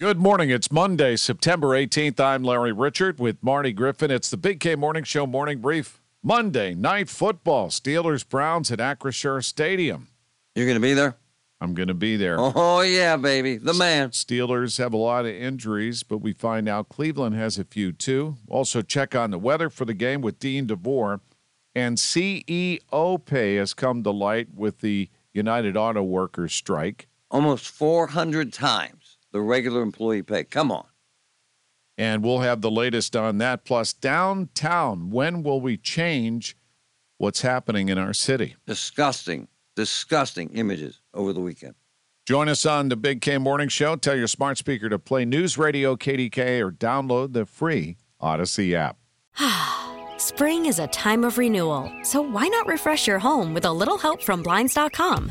Good morning. It's Monday, September 18th. I'm Larry Richert with Marty Griffin. It's the Big K Morning Show morning brief. Monday night football, Steelers Browns at Acrisure Stadium. You're going to be there? I'm going to be there. Oh, yeah, baby. The man. Steelers have a lot of injuries, but we find out Cleveland has a few too. Also, check on the weather for the game with Dean DeVore. And CEO pay has come to light with the United Auto Workers strike. Almost 400 times the regular employee pay. Come on. And we'll have the latest on that. Plus, downtown, when will we change what's happening in our city? Disgusting, disgusting images over the weekend. Join us on the Big K Morning Show. Tell your smart speaker to play News Radio KDKA or download the free Audacy app. Spring is a time of renewal, so why not refresh your home with a little help from Blinds.com?